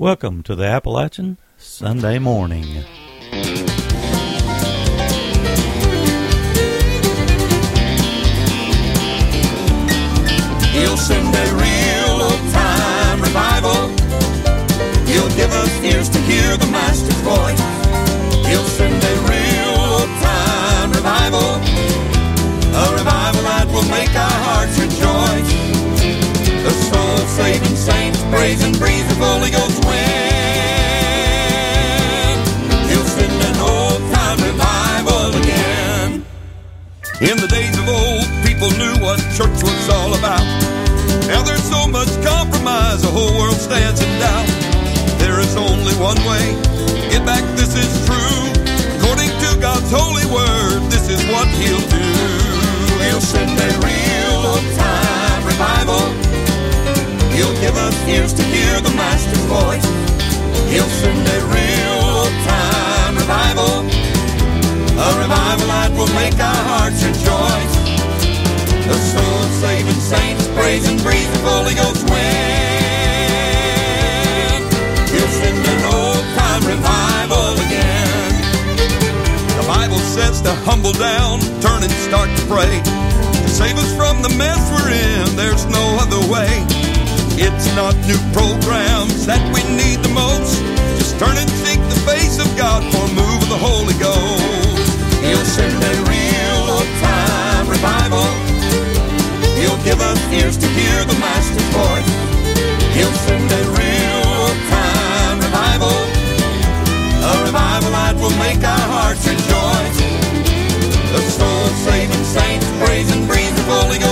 Welcome to the Appalachian Sunday Morning. He'll send a real old time revival. He'll give us ears to hear the Master's voice. He'll send a real old time revival. A revival that will make our hearts rejoice. The soul saving saints praise and breathe the Holy Ghost In the days of old, people knew what church was all about. Now there's so much compromise, the whole world stands in doubt. There is only one way, get back, this is true. According to God's holy word, this is what He'll do. He'll send a real old time revival. He'll give us ears to hear the Master's voice. He'll send a real old time revival. A revival that will make our hearts rejoice. The soul saving saints praise and breathe the Holy Ghost wind. He'll send an old time revival again. The Bible says to humble down, turn and start to pray. To save us from the mess we're in, there's no other way. It's not new programs that we need the most. Just turn and seek the face of God for a move of the Holy Ghost. He'll send a real old time revival. He'll give us ears to hear the Master's voice. He'll send a real old time revival. A revival that will make our hearts rejoice. The soul saving saints praise and breathe the Holy Ghost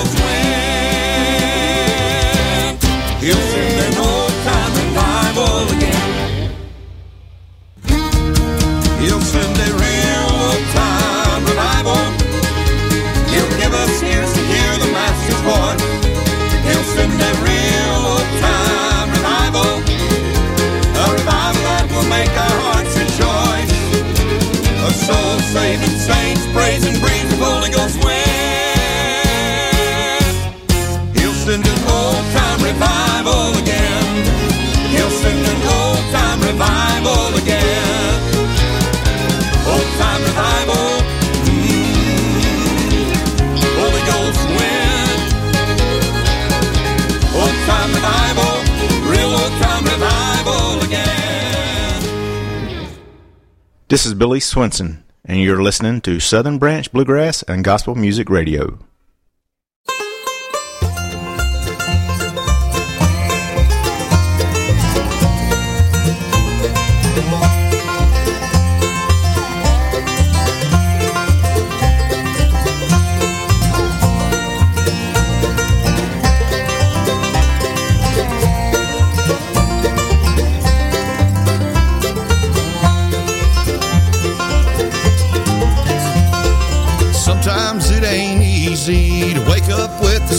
This is Billy Swenson, and you're listening to Southern Branch Bluegrass and Gospel Music Radio.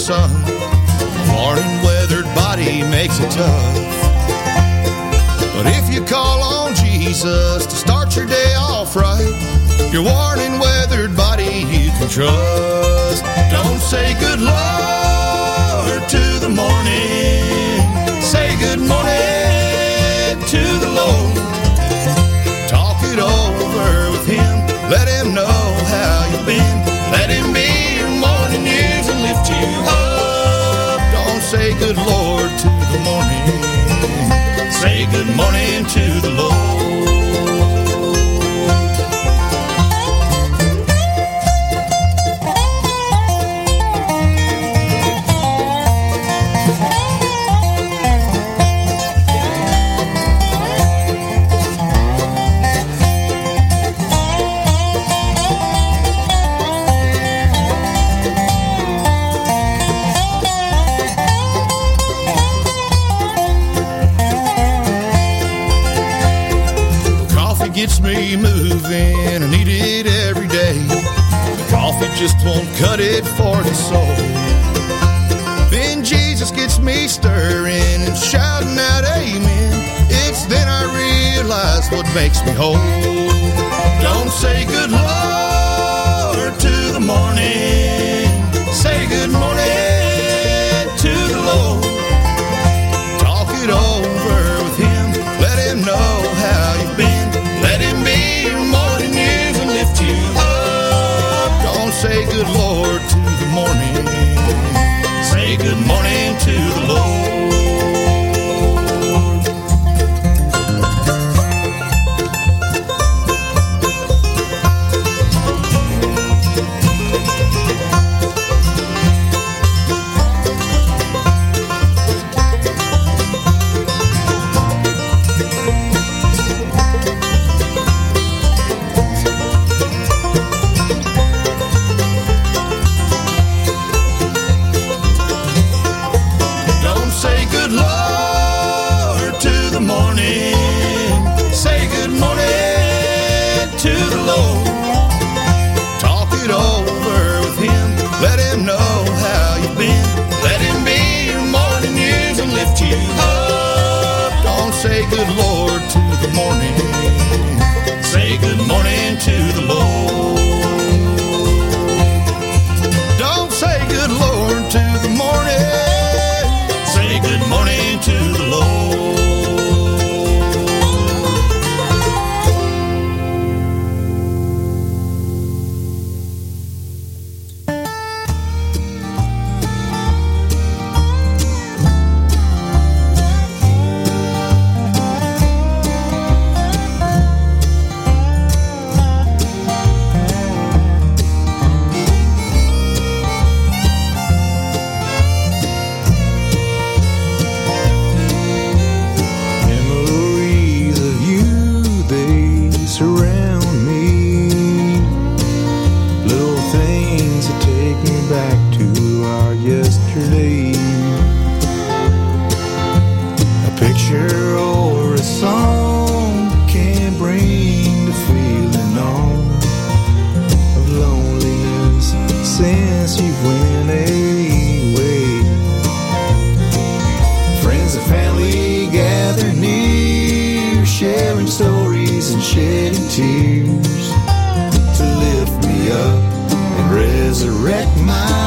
With the sun. Morning weathered body makes it tough. But if you call on Jesus to start your day off right, your worn and weathered body you can trust. Don't say good Lord Say good morning to the Lord. Makes me whole. Don't say resurrect my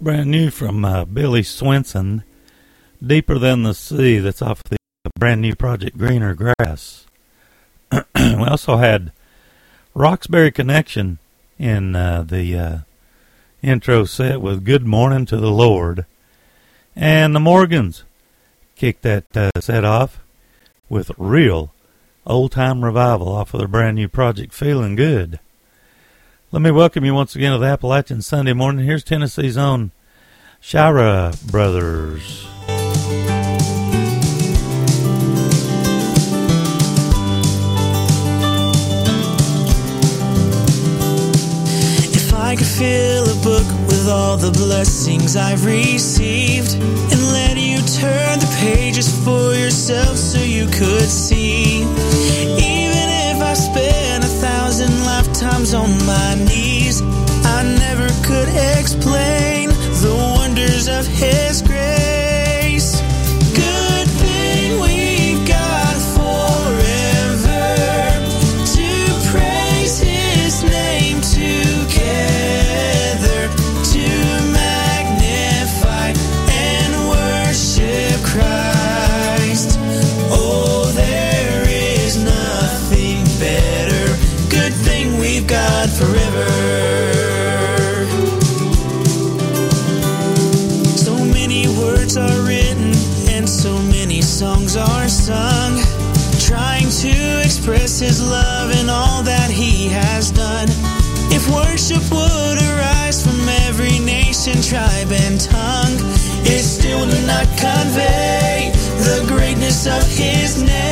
brand new from uh, Billy Swenson. Deeper Than the Sea. That's off the brand new project Greener Grass. we also had Roxbury Connection in uh, the uh, intro set with Good Morning to the Lord. And the Morgans kicked that uh, set off with real old time revival off of their brand new project Feeling Good. Let me welcome you once again to the Appalachian Sunday morning. Here's Tennessee's own Shira Brothers. If I could fill a book with all the blessings I've received and let you turn the pages for yourself so you could see. Lifetimes on my knees, I never could explain the wonders of His grace. Nation, tribe, and tongue, it still would not convey the greatness of His name.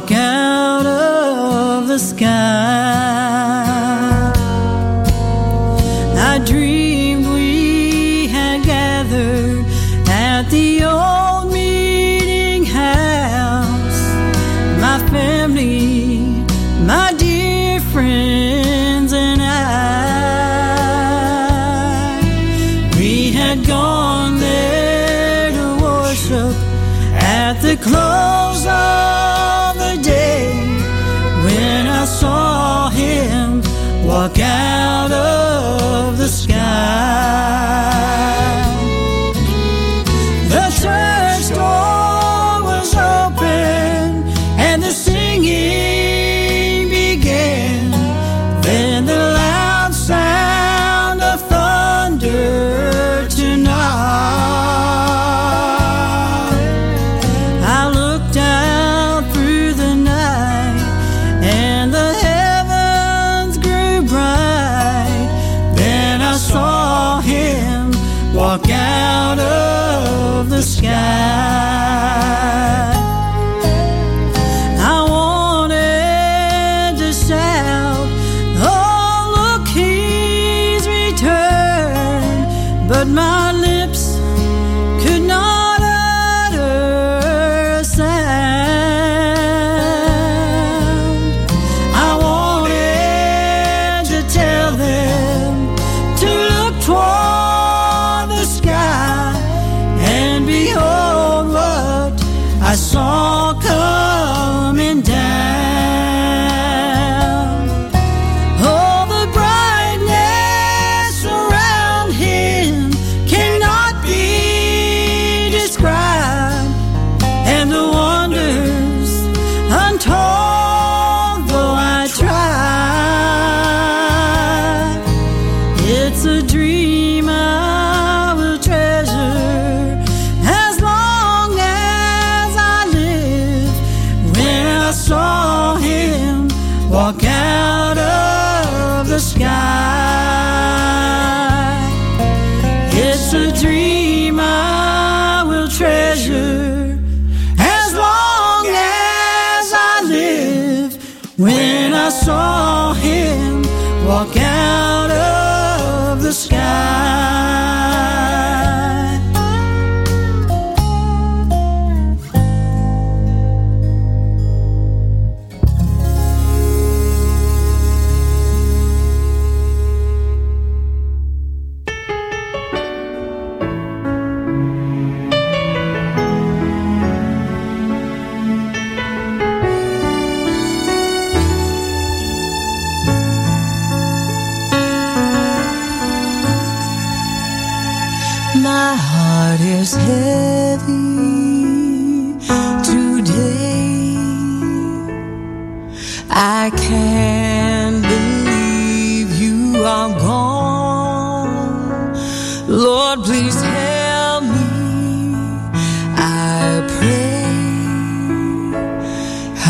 Walk out of the sky.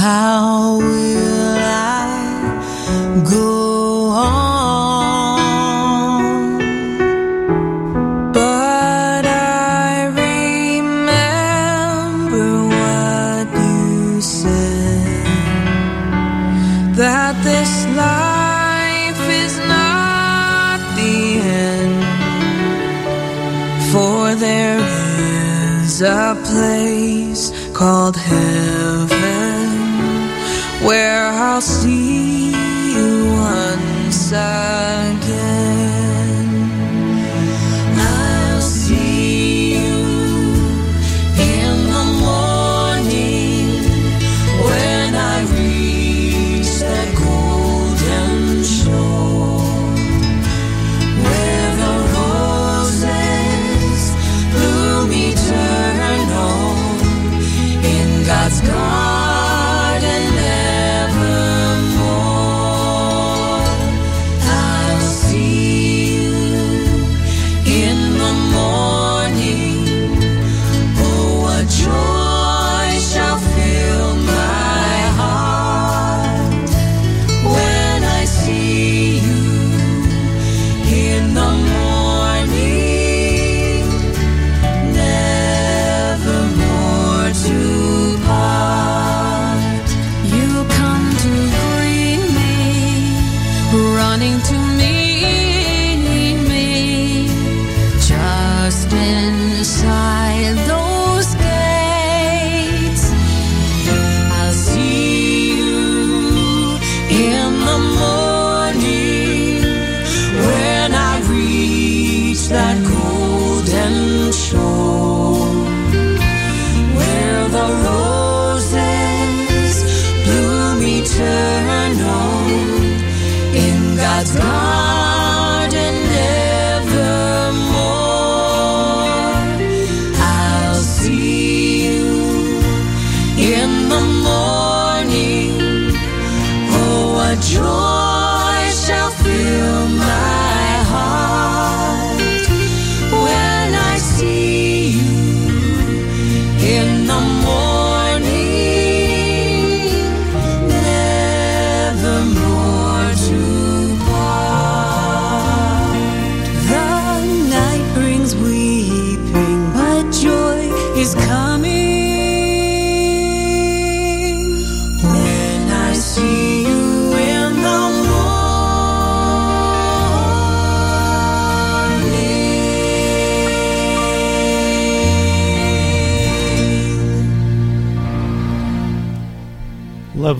How will I go on? But I remember what you said that this life is not the end, for there is a place called heaven side.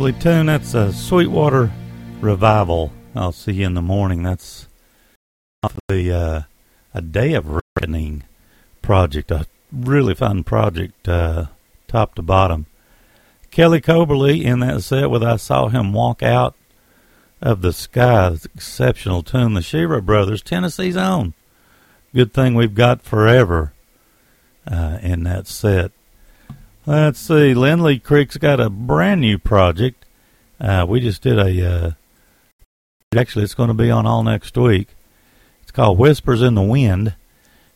Lovely tune. That's a Sweetwater Revival. I'll see you in the morning. That's off the uh, A Day of Reckoning project. A really fun project, uh, top to bottom. Kelly Coberly in that set with I Saw Him Walk Out of the Sky. Exceptional tune. The Shira Brothers, Tennessee's own. Good thing we've got forever uh, in that set. Let's see. Lindley Creek's got a brand new project. Uh, we just did a. Uh, actually, it's going to be on all next week. It's called Whispers in the Wind,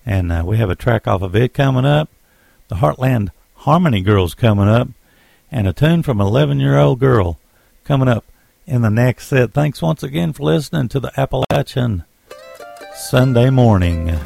and uh, we have a track off of it coming up. The Heartland Harmony Girls coming up, and a tune from 11 year old girl coming up in the next set. Thanks once again for listening to the Appalachian Sunday morning.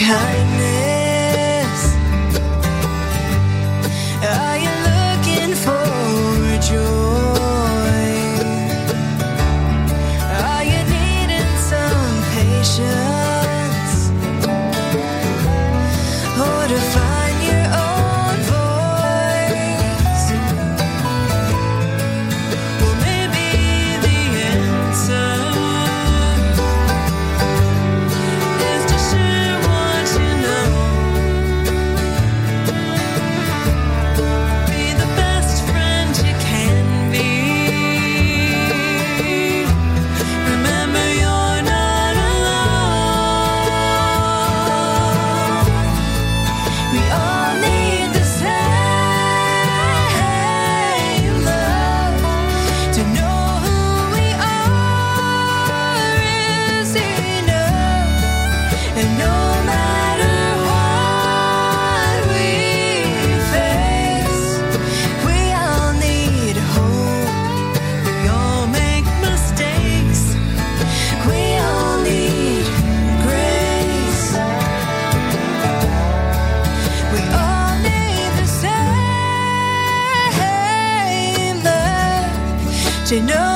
Looking to know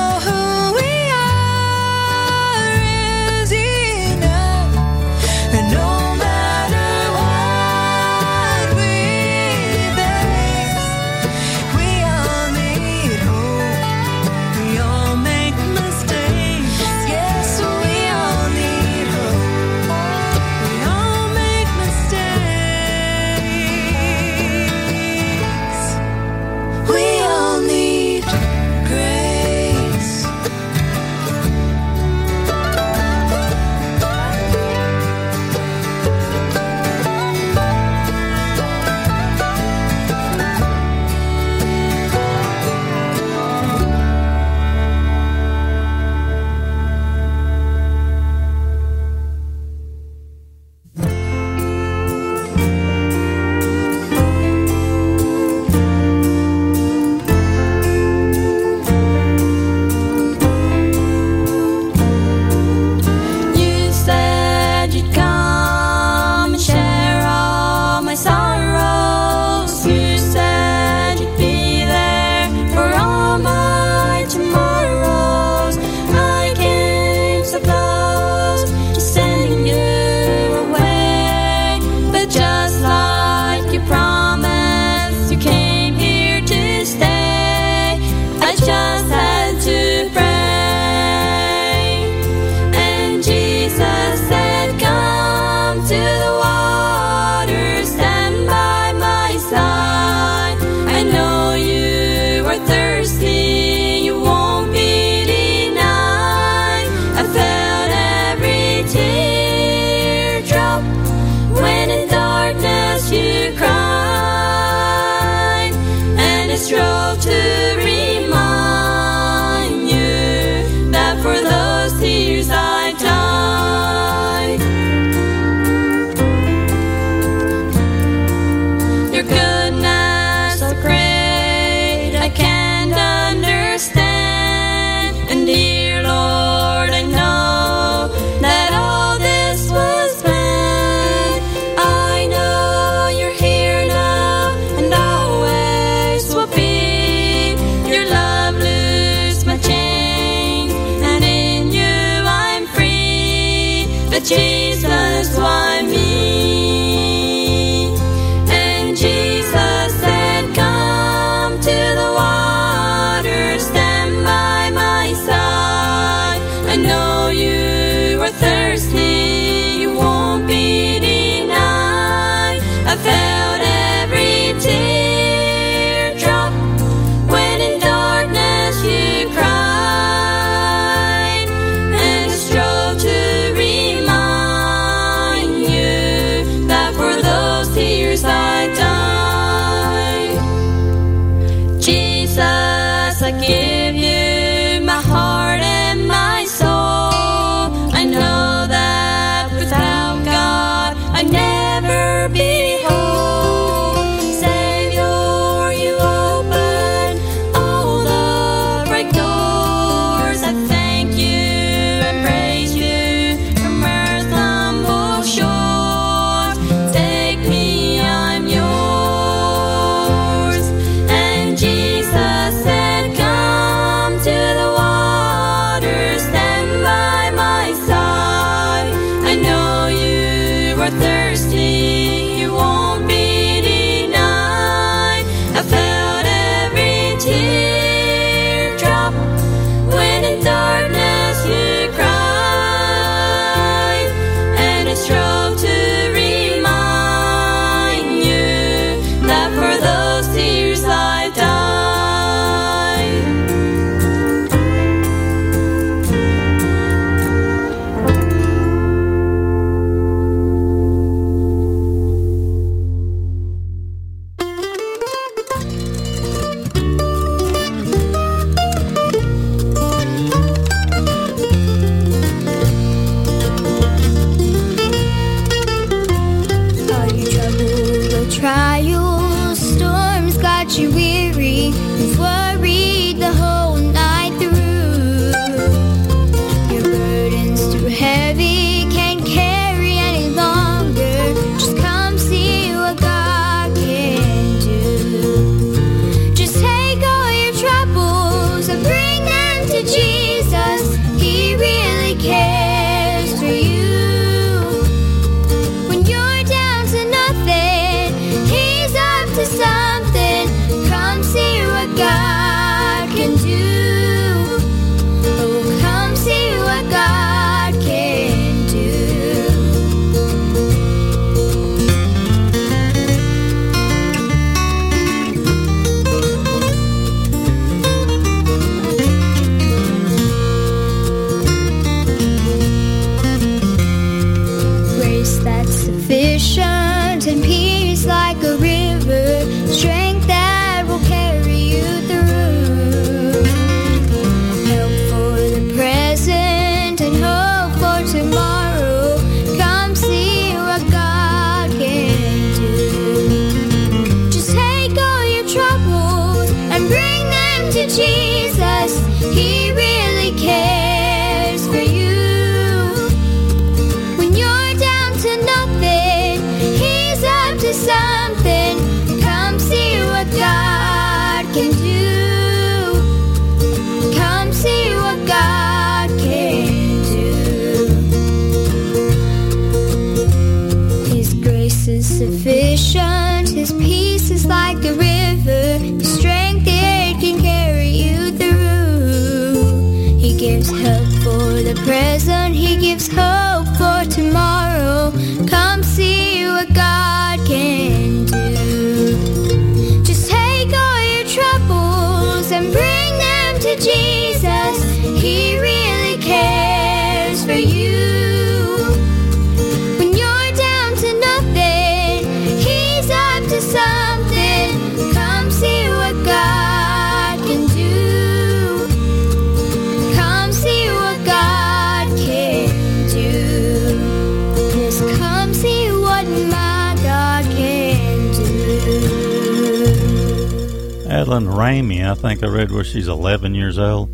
Madeline Ramey, I think I read where she's 11 years old.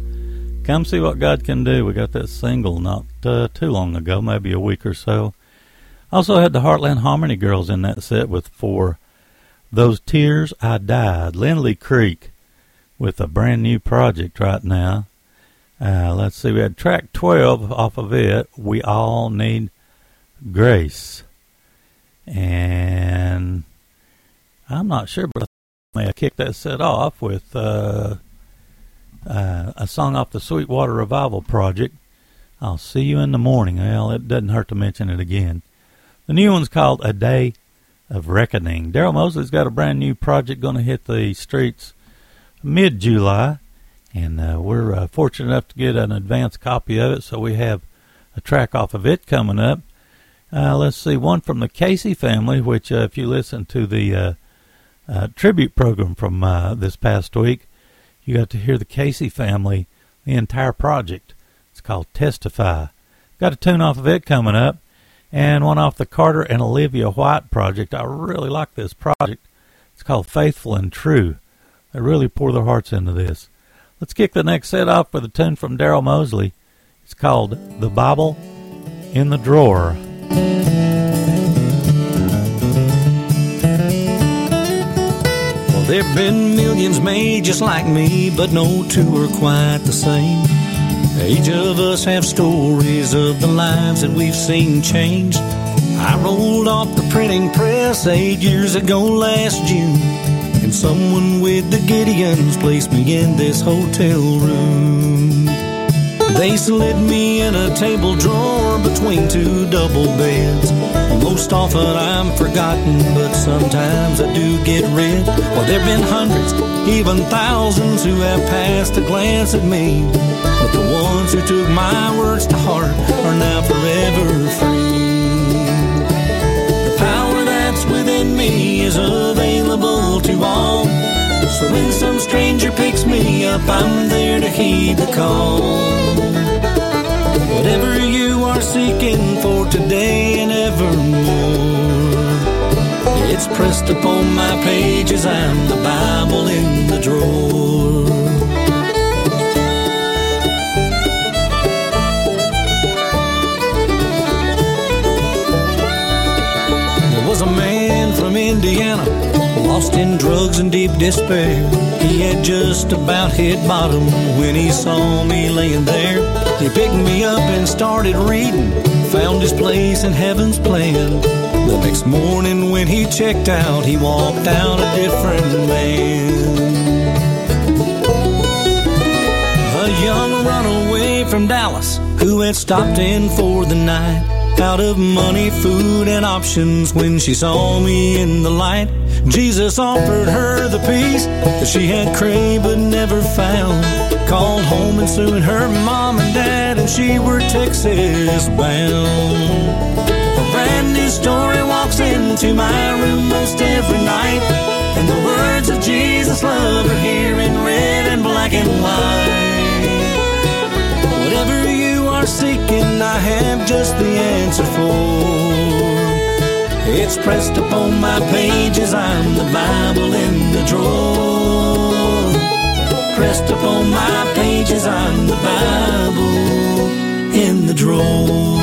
Come see what God can do. We got that single not uh, too long ago, maybe a week or so. Also had the Heartland Harmony Girls in that set with For Those Tears I Died. Lindley Creek with a brand new project right now. Uh, let's see, we had track 12 off of it. We All Need Grace. And I'm not sure, but I may have kicked that set off with uh, uh, a song off the Sweetwater Revival Project. I'll see you in the morning. Well, it doesn't hurt to mention it again. The new one's called A Day of Reckoning. Daryl Mosley's got a brand new project going to hit the streets mid July, and uh, we're uh, fortunate enough to get an advance copy of it, so we have a track off of it coming up. Uh, let's see, one from the Casey family, which, uh, if you listen to the uh, uh, tribute program from this past week, you got to hear the Casey family, the entire project. It's called Testify. Got a tune off of it coming up, and one off the Carter and Olivia White project. I really like this project. It's called Faithful and True. They really pour their hearts into this. Let's kick the next set off with a tune from Daryl Mosley. It's called The Bible in the Drawer. There've been millions made just like me, but no two are quite the same. Each of us have stories of the lives that we've seen change. I rolled off the printing press eight years ago last June, and someone with the Gideons placed me in this hotel room. They slid me in a table drawer between two double beds. Most often I'm forgotten, but sometimes I do get read. Well, there've been hundreds, even thousands who have passed a glance at me. But the ones who took my words to heart are now forever free. The power that's within me is available to all. So when some stranger picks me up, I'm there to heed the call. Whatever you are seeking for today and evermore, it's pressed upon my pages. I'm the Bible in the drawer. There was a man from Indiana, lost in drugs and deep despair. He had just about hit bottom when he saw me laying there. He picked me up and started reading, found his place in heaven's plan. The next morning when he checked out, he walked out a different man. A young runaway from Dallas who had stopped in for the night. Out of money, food, and options when she saw me in the light. Jesus offered her the peace that she had craved but never found. Called home and soon her mom and dad and she were Texas bound. A brand new story walks into my room most every night. And the words of Jesus love are here in red and black and white. Are seeking, I have just the answer for. It's pressed upon my pages, I'm the Bible in the drawer. Pressed upon my pages, I'm the Bible in the drawer.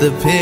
The pen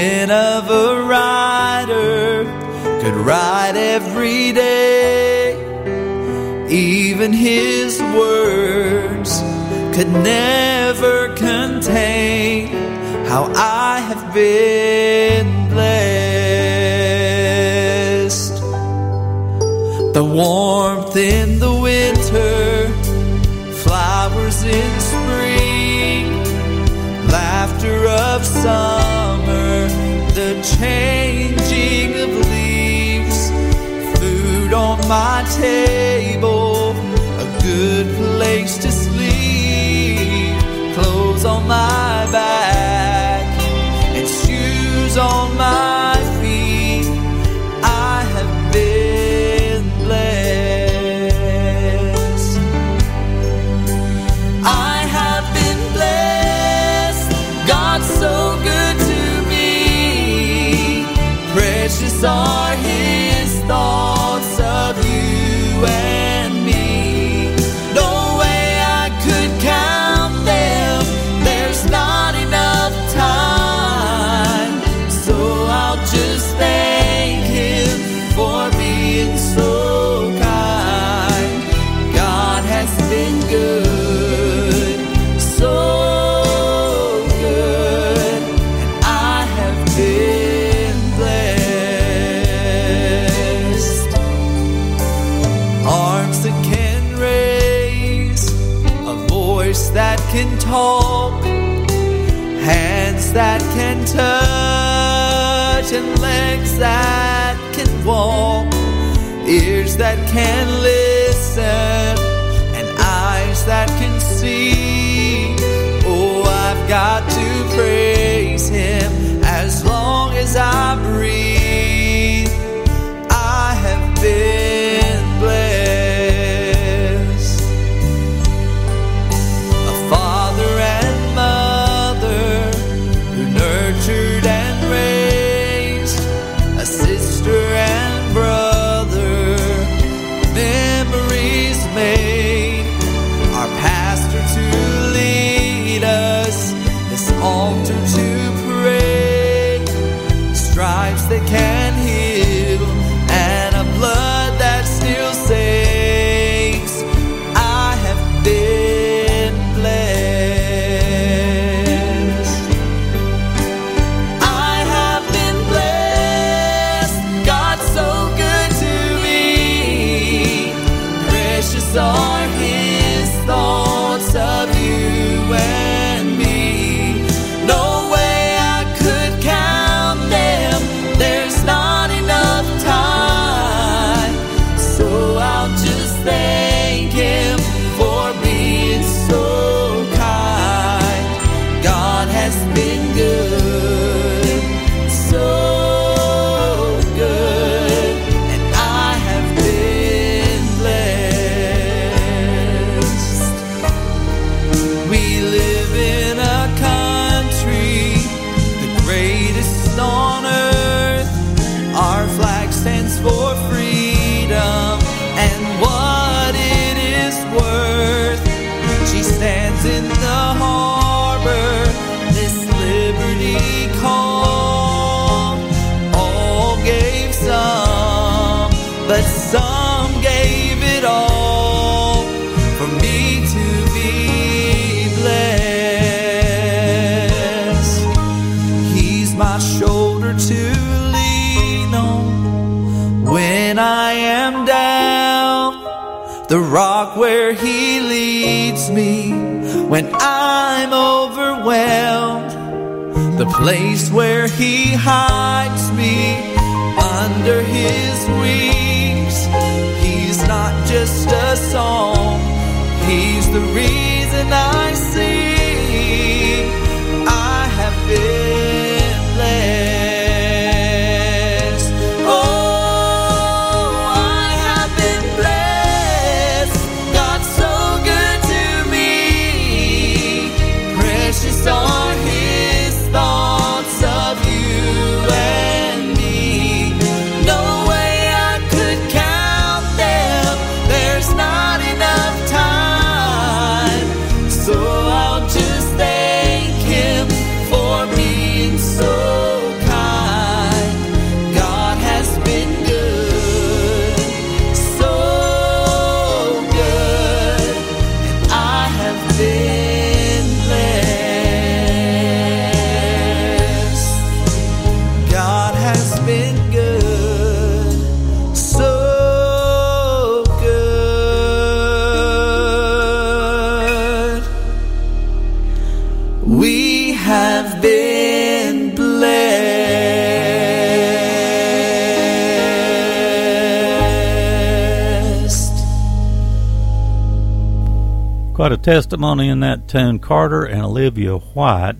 testimony in that tune, Carter and Olivia White.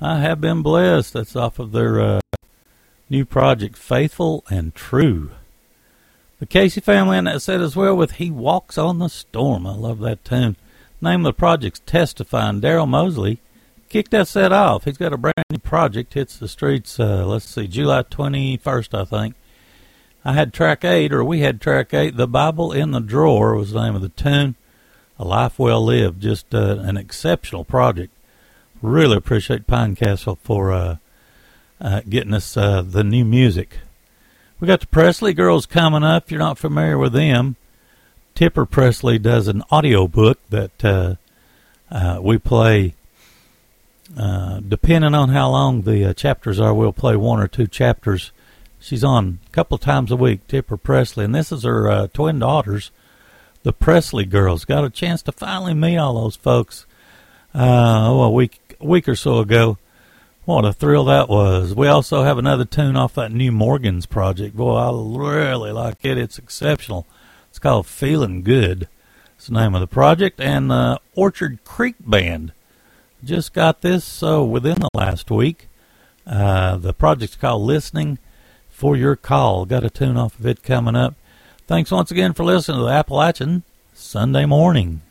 I have been blessed. That's off of their uh, new project, Faithful and True. The Casey family and that set as well with He Walks on the Storm. I love that tune. Name of the project's Testifying. Daryl Mosley kicked that set off. He's got a brand new project, hits the streets, uh, let's see, July 21st, I think. I had track eight, or we had track eight. The Bible in the Drawer was the name of the tune. A Life Well Lived, just uh, an exceptional project. Really appreciate Pinecastle for uh, uh, getting us uh, the new music. We got the Pressley Girls coming up. If you're not familiar with them, Tipper Pressley does an audio book that uh, uh, we play. Depending on how long the chapters are, we'll play one or two chapters. She's on a couple times a week, Tipper Pressley, and this is her twin daughters, the Pressley girls. Got a chance to finally meet all those folks. Uh, oh, a week, a week or so ago. What a thrill that was. We also have another tune off that new Morgan's project. Boy, I really like it. It's exceptional. It's called Feeling Good. It's the name of the project. And uh, Orchard Creek Band just got this so within the last week. Uh, the project's called Listening for Your Call. Got a tune off of it coming up. Thanks once again for listening to the Appalachian Sunday morning.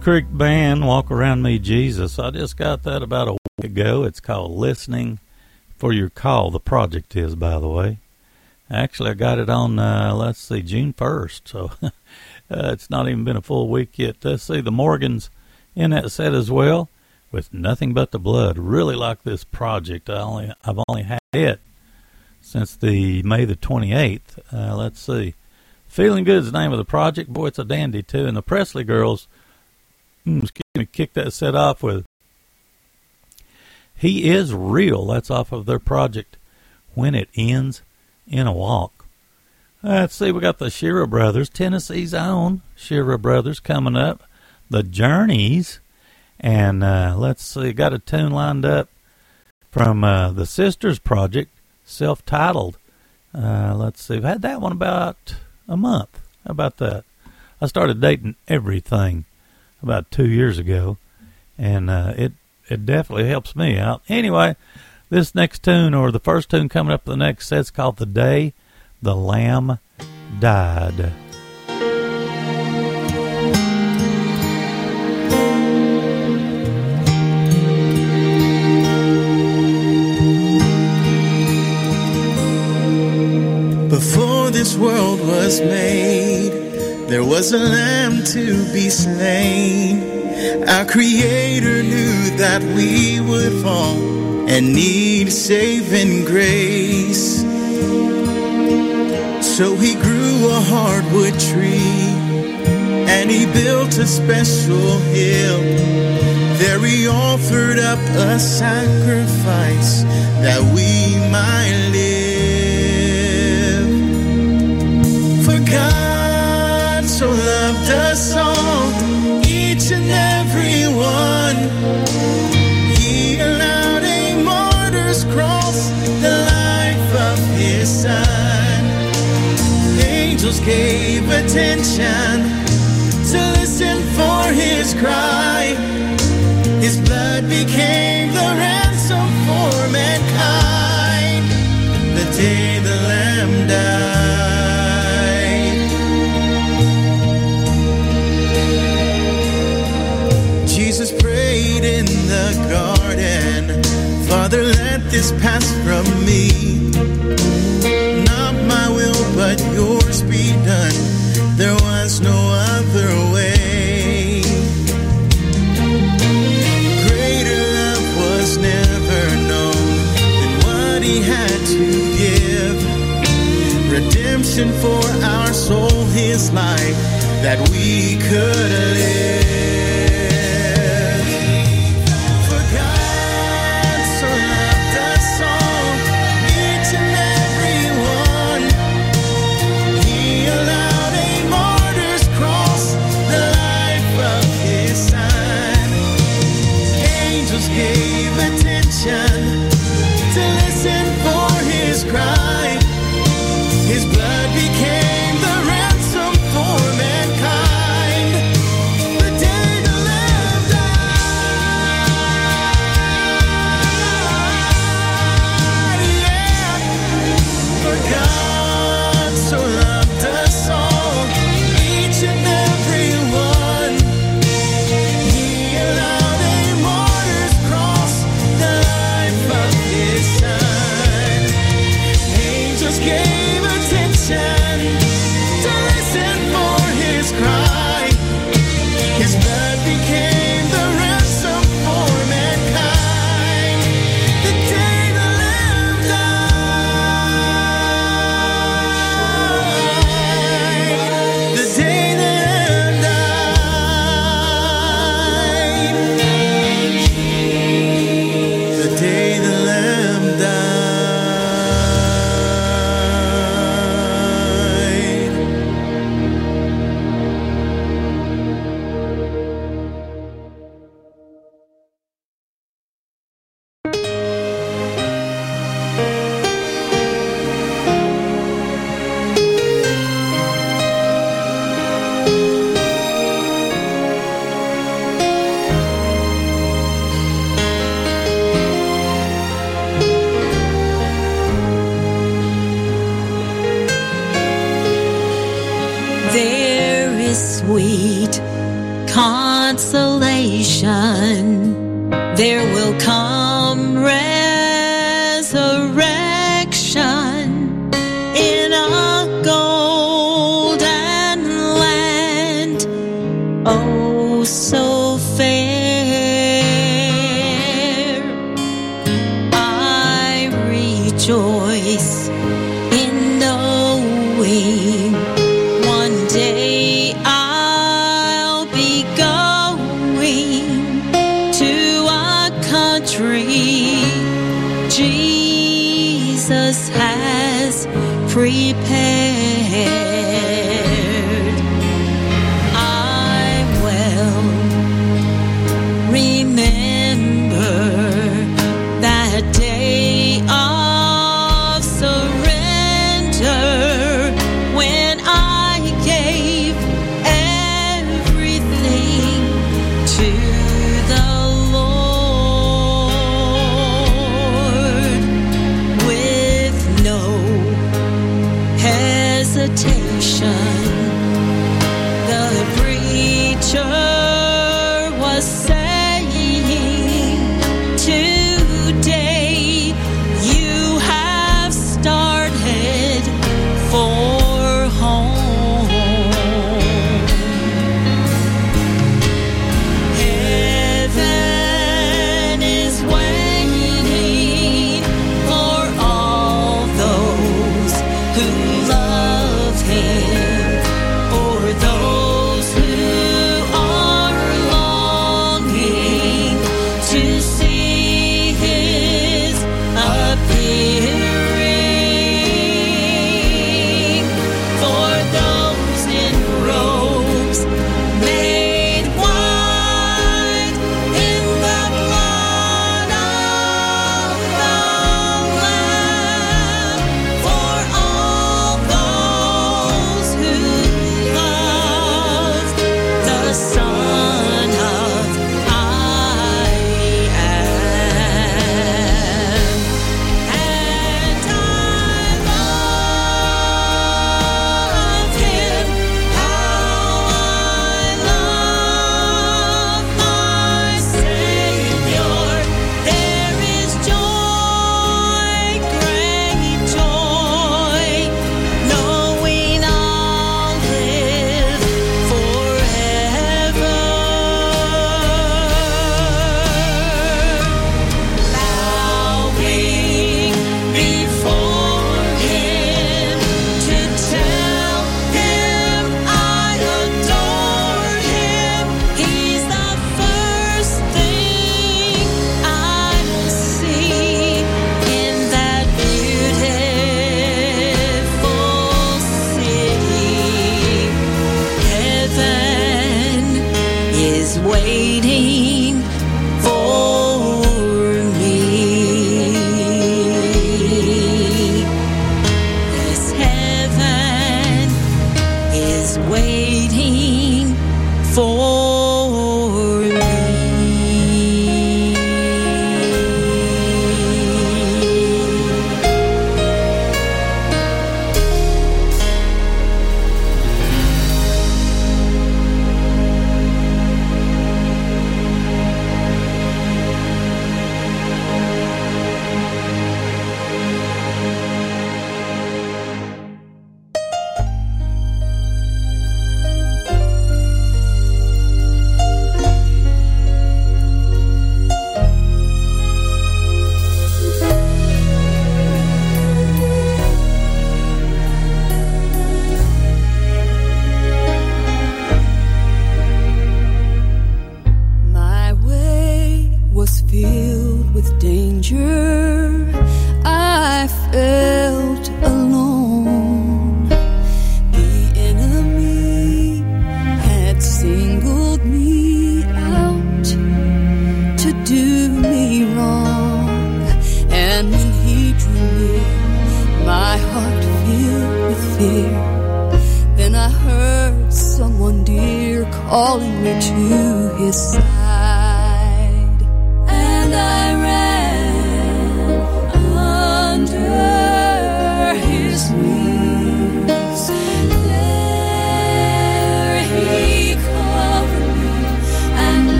Creek Band, Walk Around Me Jesus. I just got that about a week ago. It's called Listening for Your Call. The project is, by the way. Actually, I got it on, uh, let's see, June 1st. So uh, it's not even been a full week yet. Let's see, the Morgans in that set as well with Nothing But the Blood. Really like this project. I only, I've only had it since the May the 28th. Uh, let's see. Feeling Good is the name of the project. Boy, it's a dandy, too. And the Pressley Girls excuse me, kick that set off with He is Real. That's off of their project When It Ends in a Walk. Let's see, we got the Shira Brothers, Tennessee's own Shira Brothers coming up. The Journeys. And uh, let's see, got a tune lined up from uh, the Sisters Project, self titled. Uh, let's see, I've had that one about a month. How about that? I started dating everything about two years ago, and uh, it it definitely helps me out. Anyway, this next tune or the first tune coming up the next set's called "The Day the Lamb Died." Before this world was made, there was a lamb to be slain. Our Creator knew that we would fall and need saving grace. So he grew a hardwood tree and he built a special hill. There he offered up a sacrifice that we might live. For God us all, each and every one. He allowed a martyr's cross, the life of his son. Angels gave attention to listen for his cry. His blood became the ransom for mankind. The day the Lamb died. The garden, Father, let this pass from me. Not my will, but yours be done. There was no other way. Greater love was never known than what he had to give. Redemption for our soul, his life, that we could live.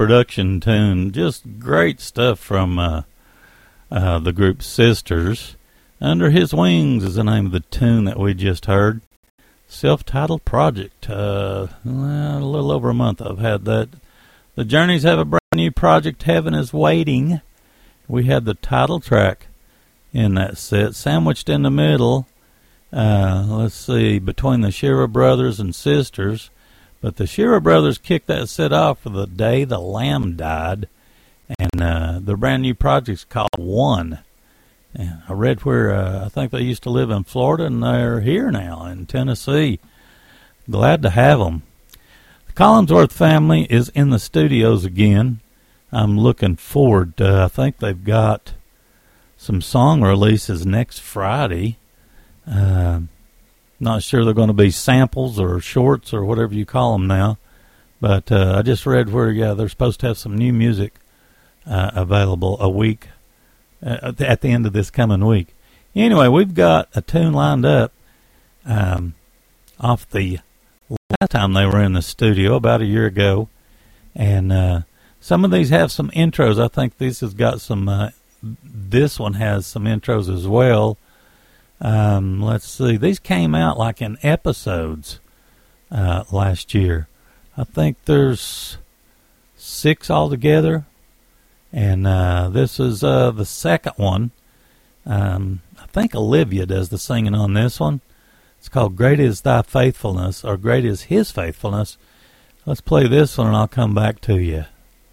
Production tune, just great stuff from uh, uh, the group Sisters. Under His Wings is the name of the tune that we just heard. Self-titled project. Uh, a little over a month I've had that. The Journeys have a brand new project. Heaven is waiting. We had the title track in that set, sandwiched in the middle. Uh, let's see, between the Shearer brothers and sisters. But the Shearer brothers kicked that set off for the day the lamb died, and uh, their brand new project's called One. And I read where uh, I think they used to live in Florida, and they're here now in Tennessee. Glad to have them. The Collingsworth family is in the studios again. I'm looking forward. To, I think they've got some song releases next Friday. Uh, not sure they're going to be samples or shorts or whatever you call them now. But uh, I just read where, yeah, they're supposed to have some new music uh, available a week uh, at the end of this coming week. Anyway, we've got a tune lined up um, off the last time they were in the studio about a year ago, and uh, some of these have some intros. I think this has got some. Uh, this one has some intros as well. Um, let's see. These came out like in episodes uh, last year. I think there's six altogether, and uh, this is uh, the second one. Um, I think Olivia does the singing on this one. It's called "Great Is Thy Faithfulness" or "Great Is His Faithfulness." Let's play this one, and I'll come back to you.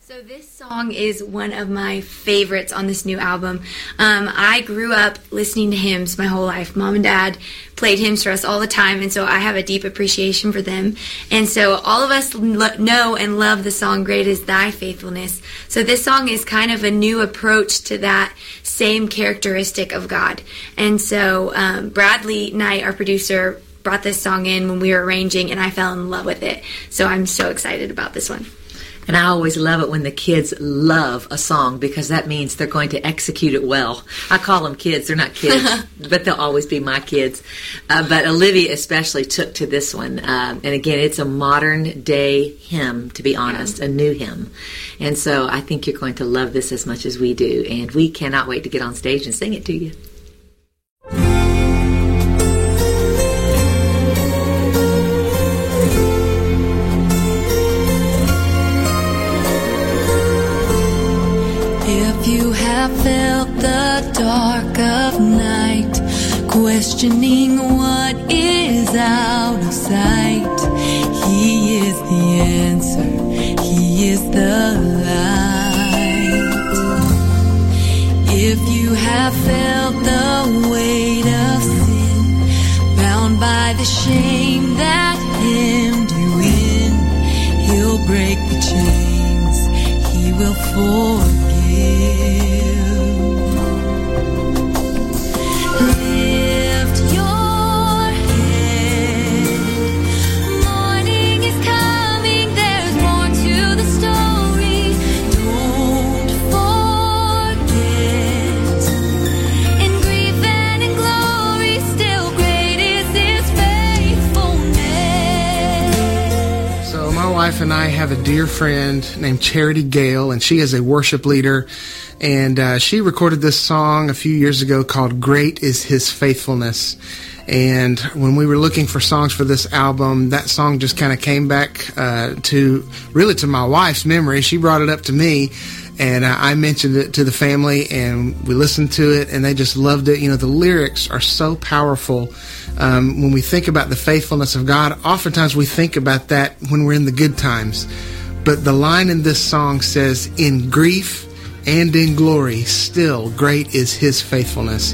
So this song is one of my favorites on this new album. Um, I grew up listening to hymns my whole life. Mom and Dad played hymns for us all the time, and so I have a deep appreciation for them. And so all of us lo- know and love the song "Great Is Thy Faithfulness." So this song is kind of a new approach to that same characteristic of God. And so um, Bradley Knight, our producer, brought this song in when we were arranging, and I fell in love with it. So I'm so excited about this one. And I always love it when the kids love a song because that means they're going to execute it well. I call them kids. They're not kids, but they'll always be my kids. Uh, but Olivia especially took to this one. Um, and again, it's a modern day hymn, to be honest, a new hymn. And so I think you're going to love this as much as we do. And we cannot wait to get on stage and sing it to you. Have felt the dark of night, questioning what is out of sight, He is the answer, He is the light. If you have felt the weight of sin, bound by the shame that hemmed you in, He'll break the chains, He will forgive. Wife and I have a dear friend named Charity Gayle, and she is a worship leader. And uh, she recorded this song a few years ago called Great is His Faithfulness. And when we were looking for songs for this album, that song just kind of came back uh, to really to my wife's memory. She brought it up to me, and uh, I mentioned it to the family, and we listened to it, and they just loved it. You know, the lyrics are so powerful. Um, when we think about the faithfulness of God, oftentimes we think about that when we're in the good times. But the line in this song says, In grief and in glory, still great is his faithfulness.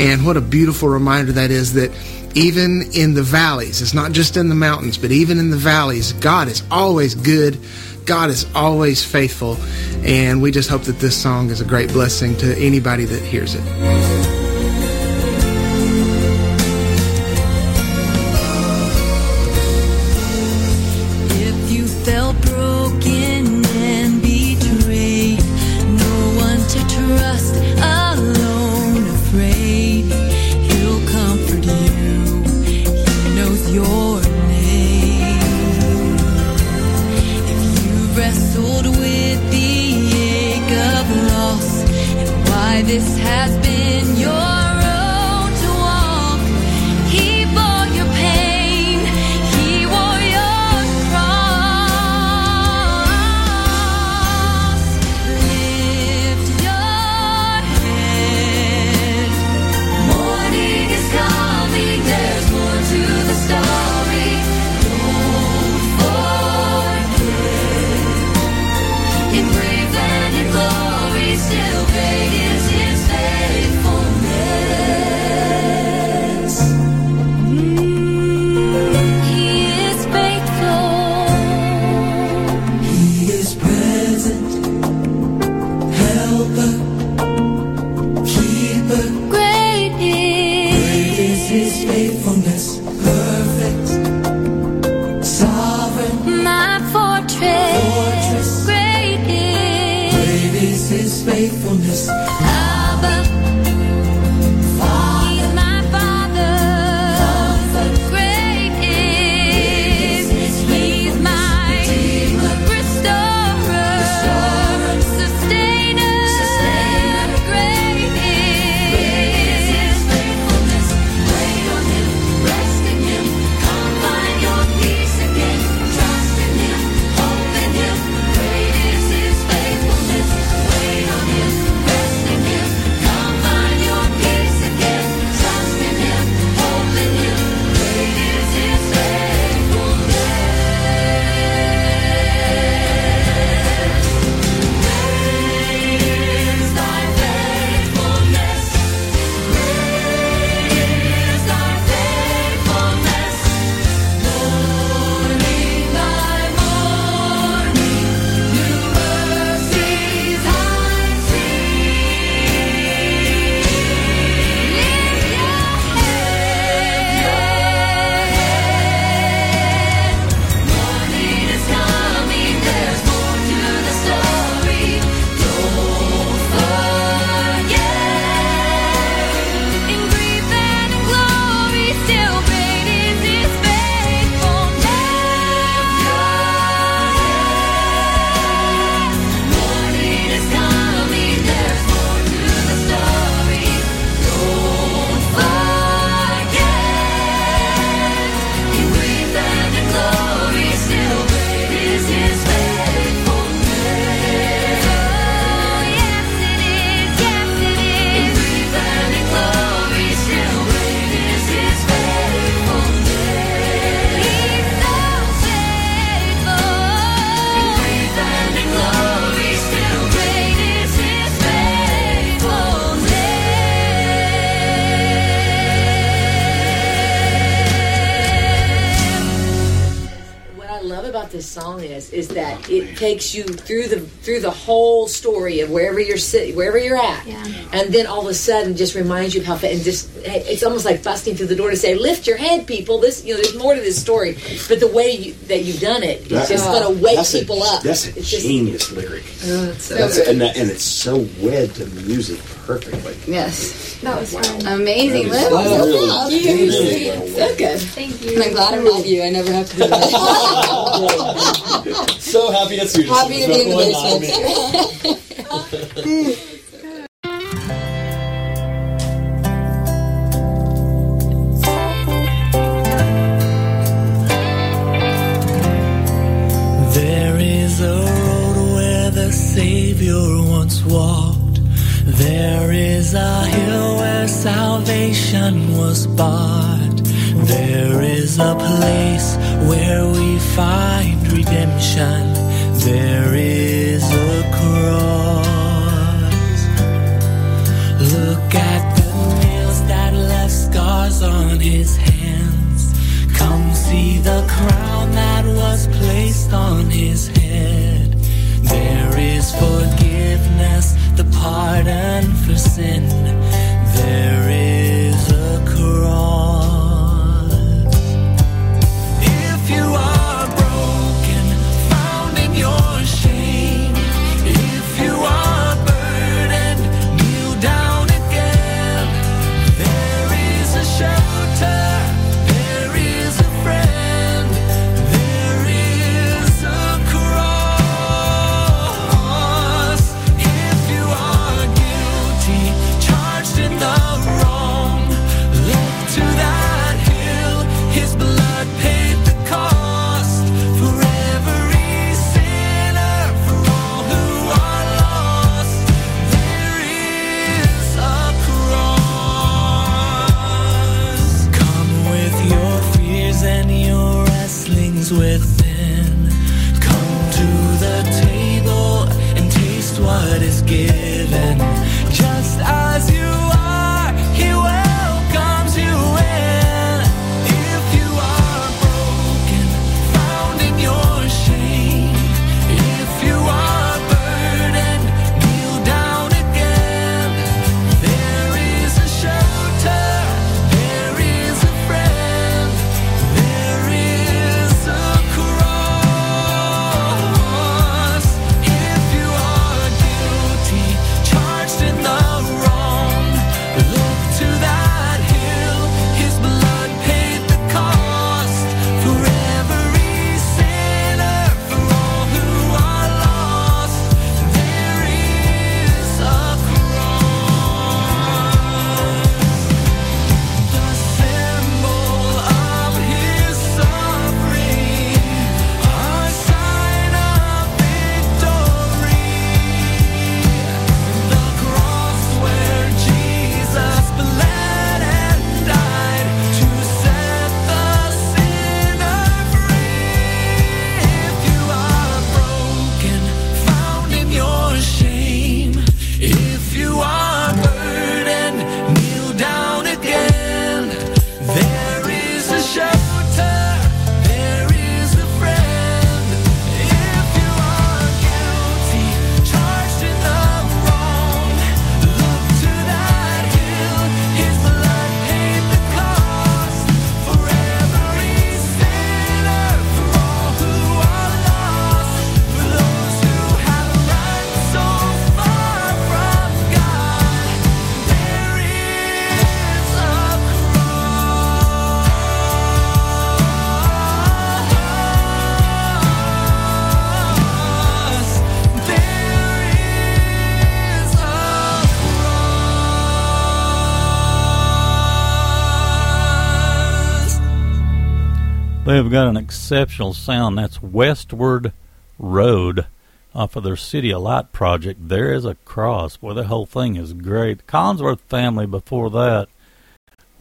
And what a beautiful reminder that is that even in the valleys, it's not just in the mountains, but even in the valleys, God is always good. God is always faithful. And we just hope that this song is a great blessing to anybody that hears it. Is is that it takes you through the through the whole story of wherever you're sitting, wherever you're at, and then all of a sudden just reminds you of how fa- and just hey, it's almost like busting through the door to say, "Lift your head, people." This you know, there's more to this story, but the way you, that you've done it, it's That- just going to wake that's a- people up. That's a It's just- genius lyric. Oh, it's so That's good. and, that, and it's so wed to music perfectly. Yes. That was fun. Amazing. That is Liv. really- So proud. really well So good. Thank you. And I'm glad I met you. I never have to do that. so happy to see you. Happy to be in the basement. They've got an exceptional sound. That's Westward Road off of their City of Light project. There is a cross. Boy, the whole thing is great. Collingsworth family before that.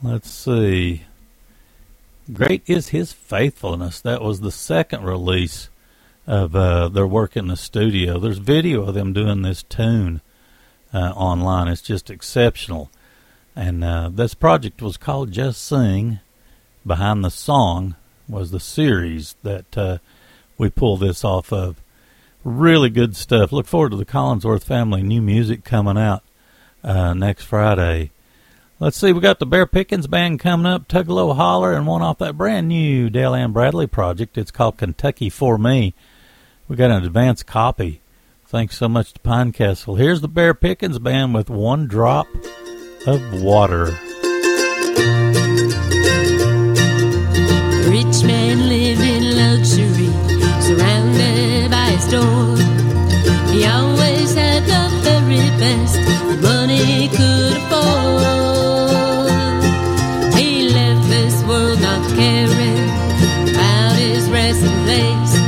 Let's see. Great is his faithfulness. That was the second release of uh, their work in the studio. There's video of them doing this tune uh, online. It's just exceptional. And uh, this project was called Just Sing. Behind the Song was the series that uh, we pull this off of. Really good stuff. Look forward to the Collingsworth family new music coming out uh, next Friday. Let's see, we got the Bear Pickens band coming up, Tugalo Holler, and one off that brand new Dale Ann Bradley project. It's called Kentucky for Me. We got an advance copy. Thanks so much to Pinecastle. Here's the Bear Pickens band with One Drop of Water. Rich man lived in luxury, surrounded by his door. He always had the very best that money could afford. He left this world not caring about his resting place.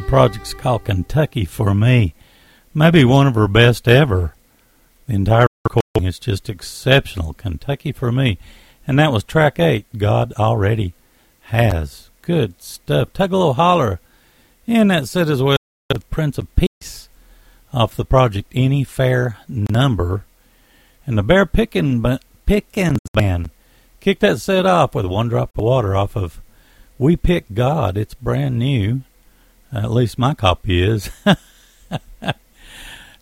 Project's called Kentucky for Me. Maybe one of her best ever. The entire recording is just exceptional. Kentucky for Me. And that was track eight, God Already Has. Good stuff. Tug a little holler. And that set as well Prince of Peace off the project Any Fair Number. And the Bear Pickin, Pickens Band kicked that set off with One Drop of Water off of We Pick God. It's brand new. At least my copy is. it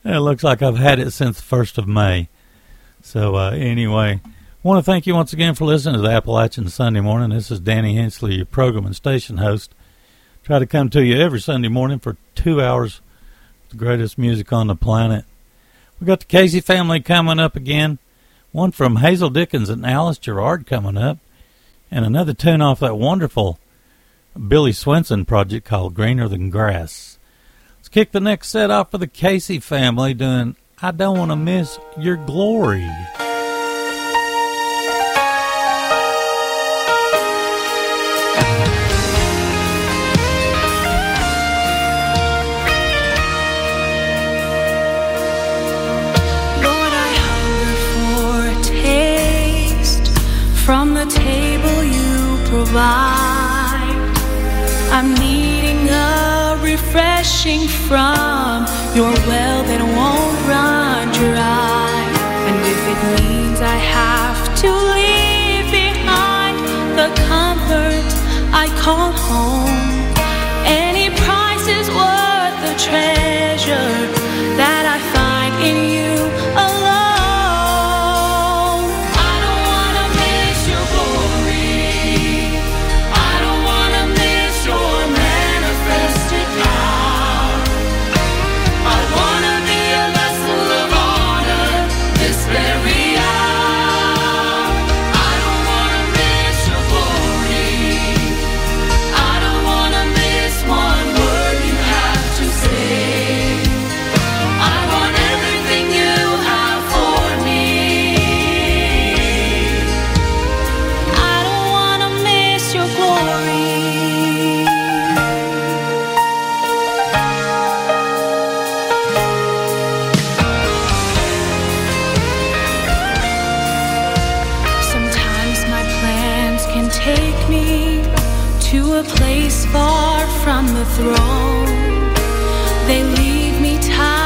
looks like I've had it since the 1st of May. So, uh, anyway, want to thank you once again for listening to the Appalachian Sunday Morning. This is Danny Hensley, your program and station host. Try to come to you every Sunday morning for two hours the greatest music on the planet. We got the Casey family coming up again. One from Hazel Dickens and Alice Gerrard coming up. And another tune off that wonderful Billy Swenson project called Greener Than Grass. Let's kick the next set off for the Casey family doing I Don't Want to Miss Your Glory. Lord, I'm needing a refreshing from your well that won't run dry. And if it means I have to leave behind the comfort I call home, any price is worth the treasure that I find in you to a place far from the throne. They leave me tired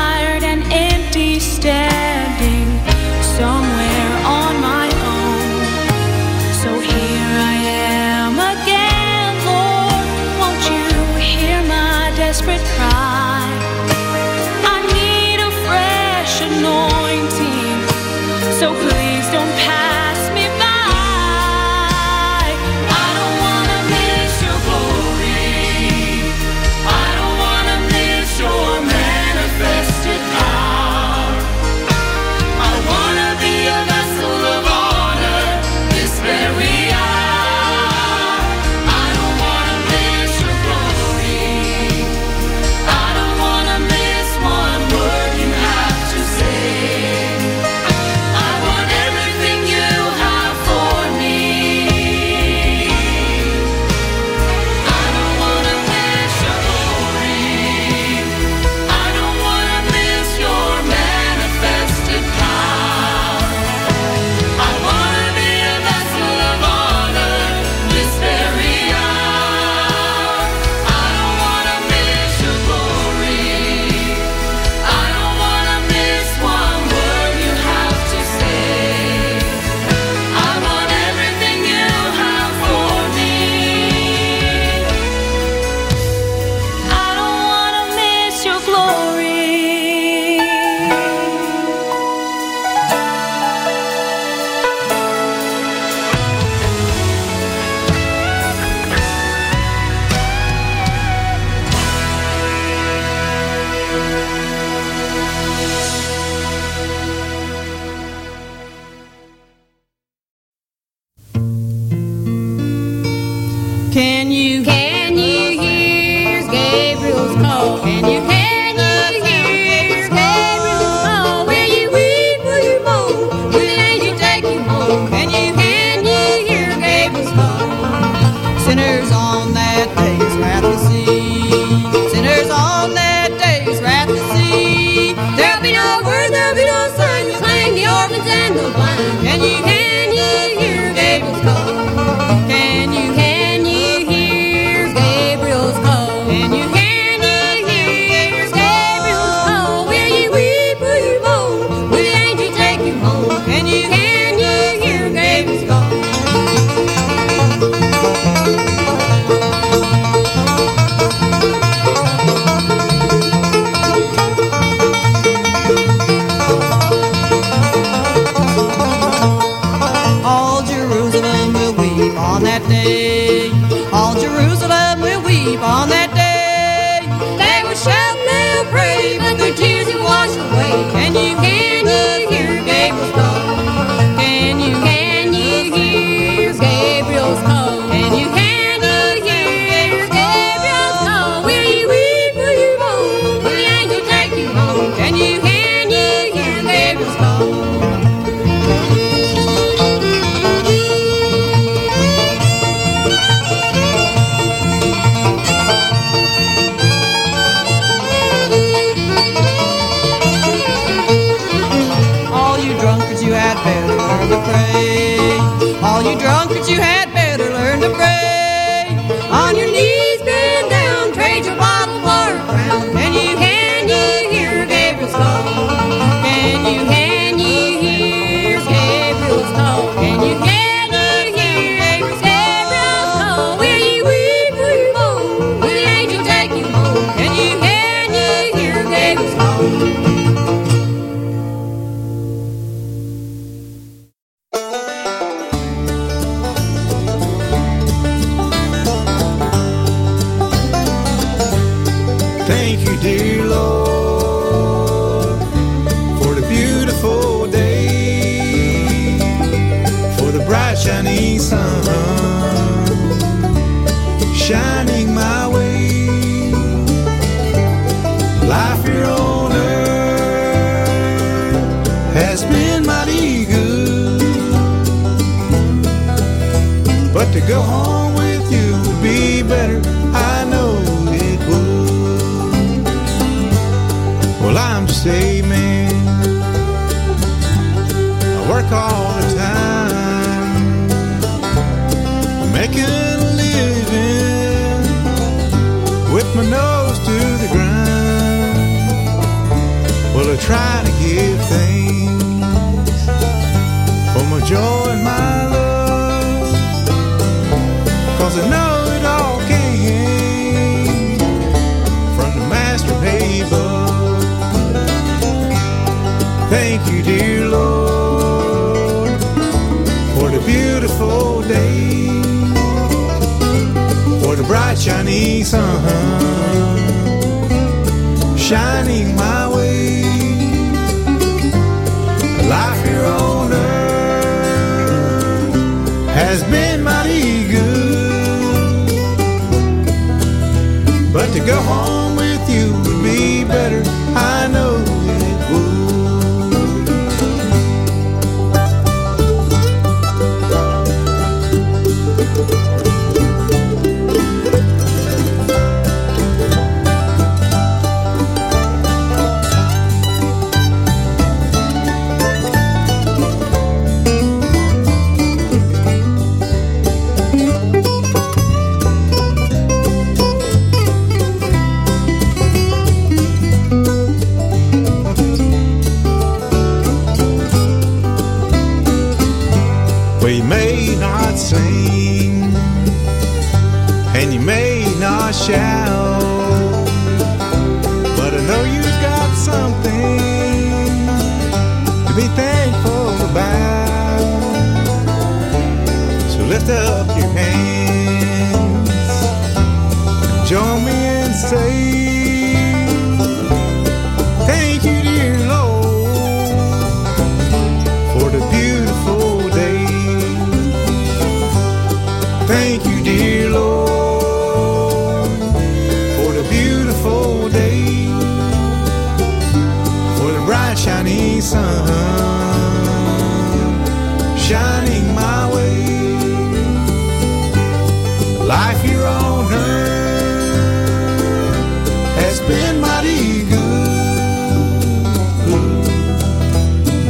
all you drunk that you had been.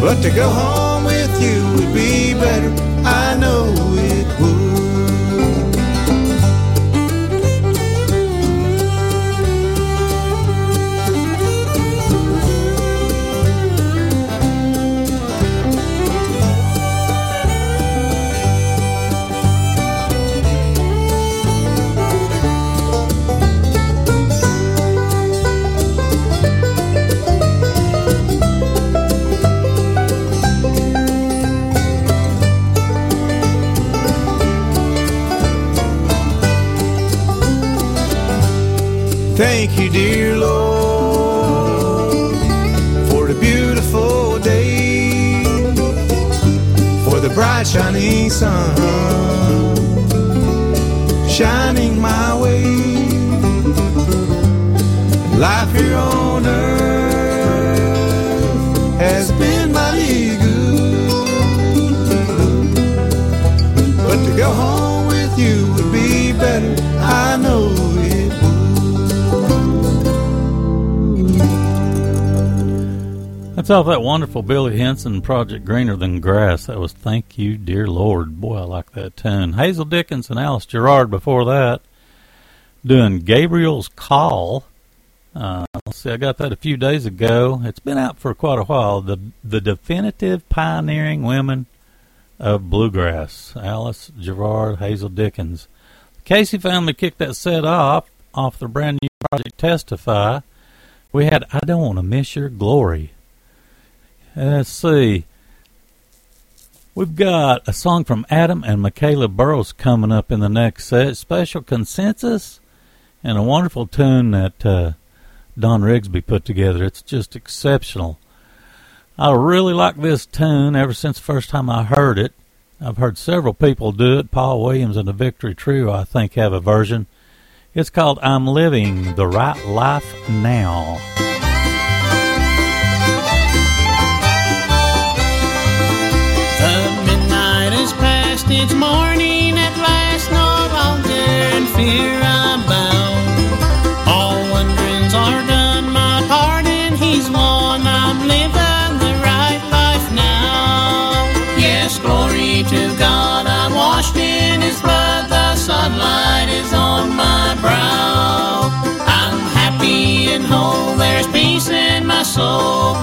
But to go home with you would be better, I know. Thank you, dear Lord, for the beautiful day, for the bright shining sun shining my way. Life here on earth has been mighty good, but to go home. That's off that wonderful Billy Henson project Greener Than Grass. That was Thank You, Dear Lord. Boy, I like that tune. Hazel Dickens and Alice Gerrard before that. Doing Gabriel's Call. Uh, let's see, I got that a few days ago. It's been out for quite a while. The the definitive pioneering women of bluegrass. Alice Gerrard, Hazel Dickens. Casey family kicked that set off off the brand new project Testify. We had I Don't Want to Miss Your Glory. Let's see. We've got a song from Adam and Michaela Burrows coming up in the next set. Special consensus and a wonderful tune that uh, Don Rigsby put together. It's just exceptional. I really like this tune ever since the first time I heard it. I've heard several people do it. Paul Williams and the Victory Trio, I think, have a version. It's called I'm Living the Right Life Now. The midnight is past, it's morning at last, no longer in fear I'm bound. All are done, my pardon he's won, I'm living the right life now. Yes, glory to God, I'm washed in his blood, the sunlight is on my brow. I'm happy and whole, there's peace in my soul,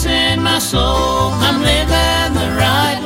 peace in my soul, I'm living the right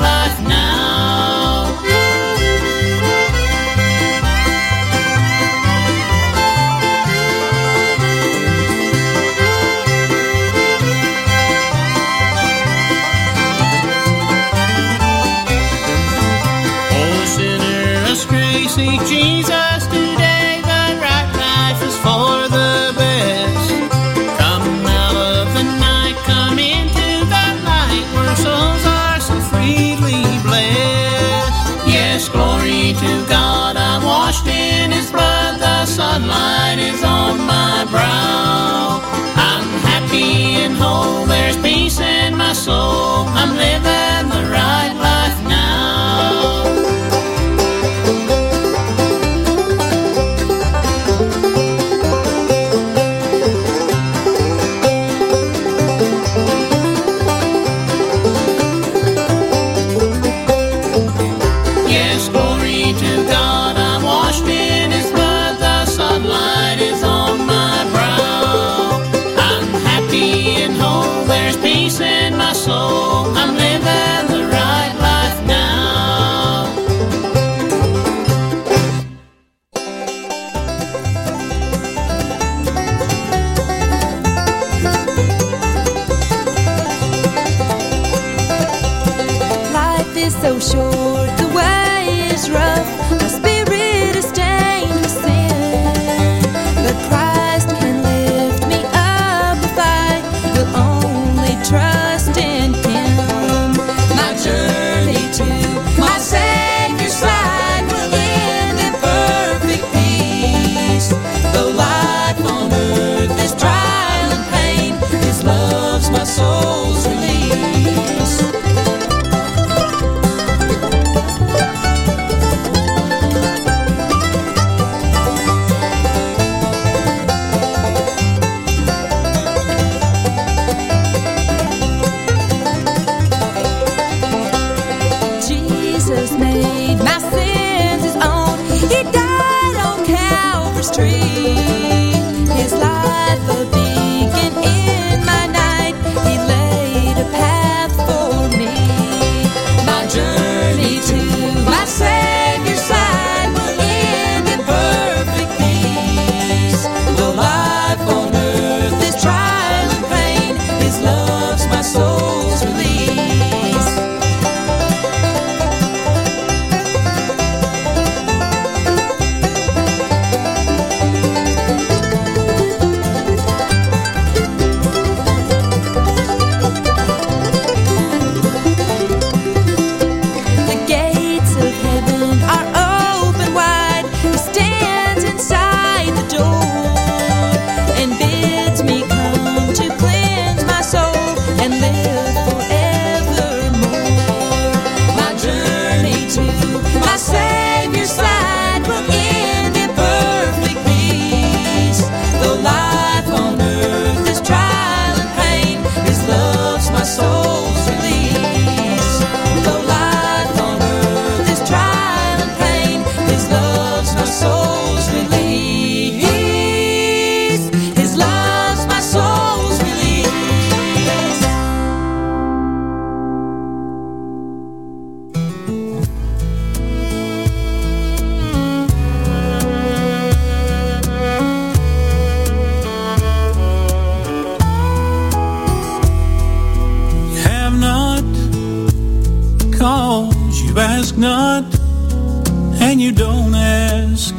And you don't ask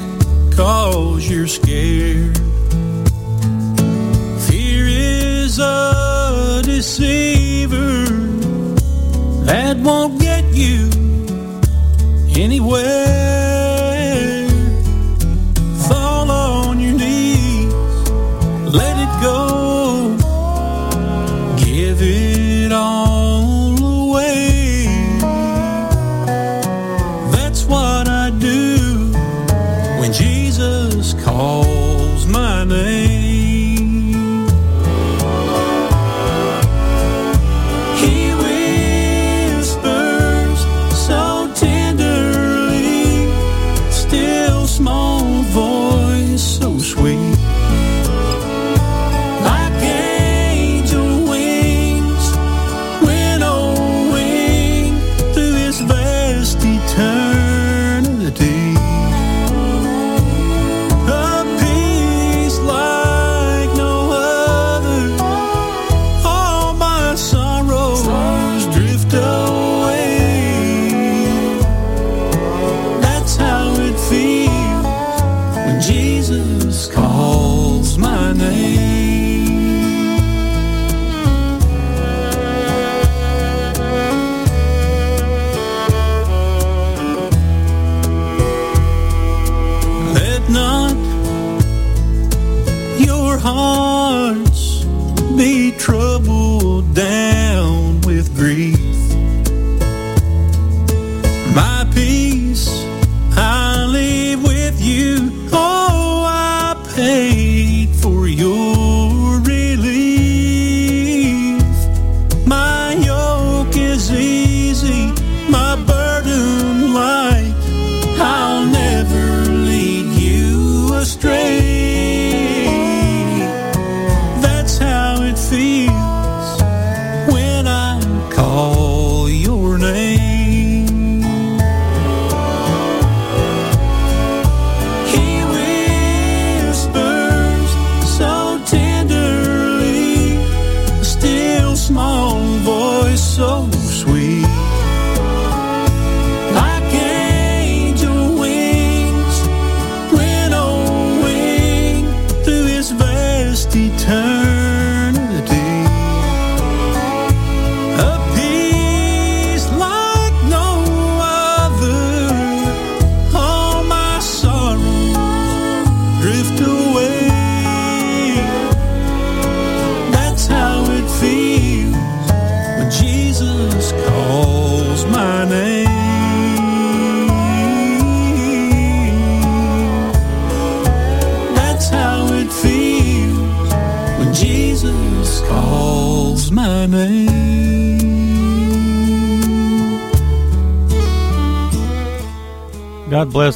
cause you're scared. Fear is a deceiver that won't get you anywhere.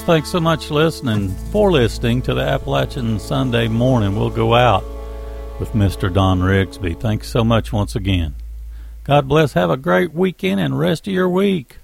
thanks so much listening for listening to the Appalachian Sunday morning. We'll go out with Mr. Don Rigsby. Thanks so much once again. God bless. Have a great weekend and rest of your week.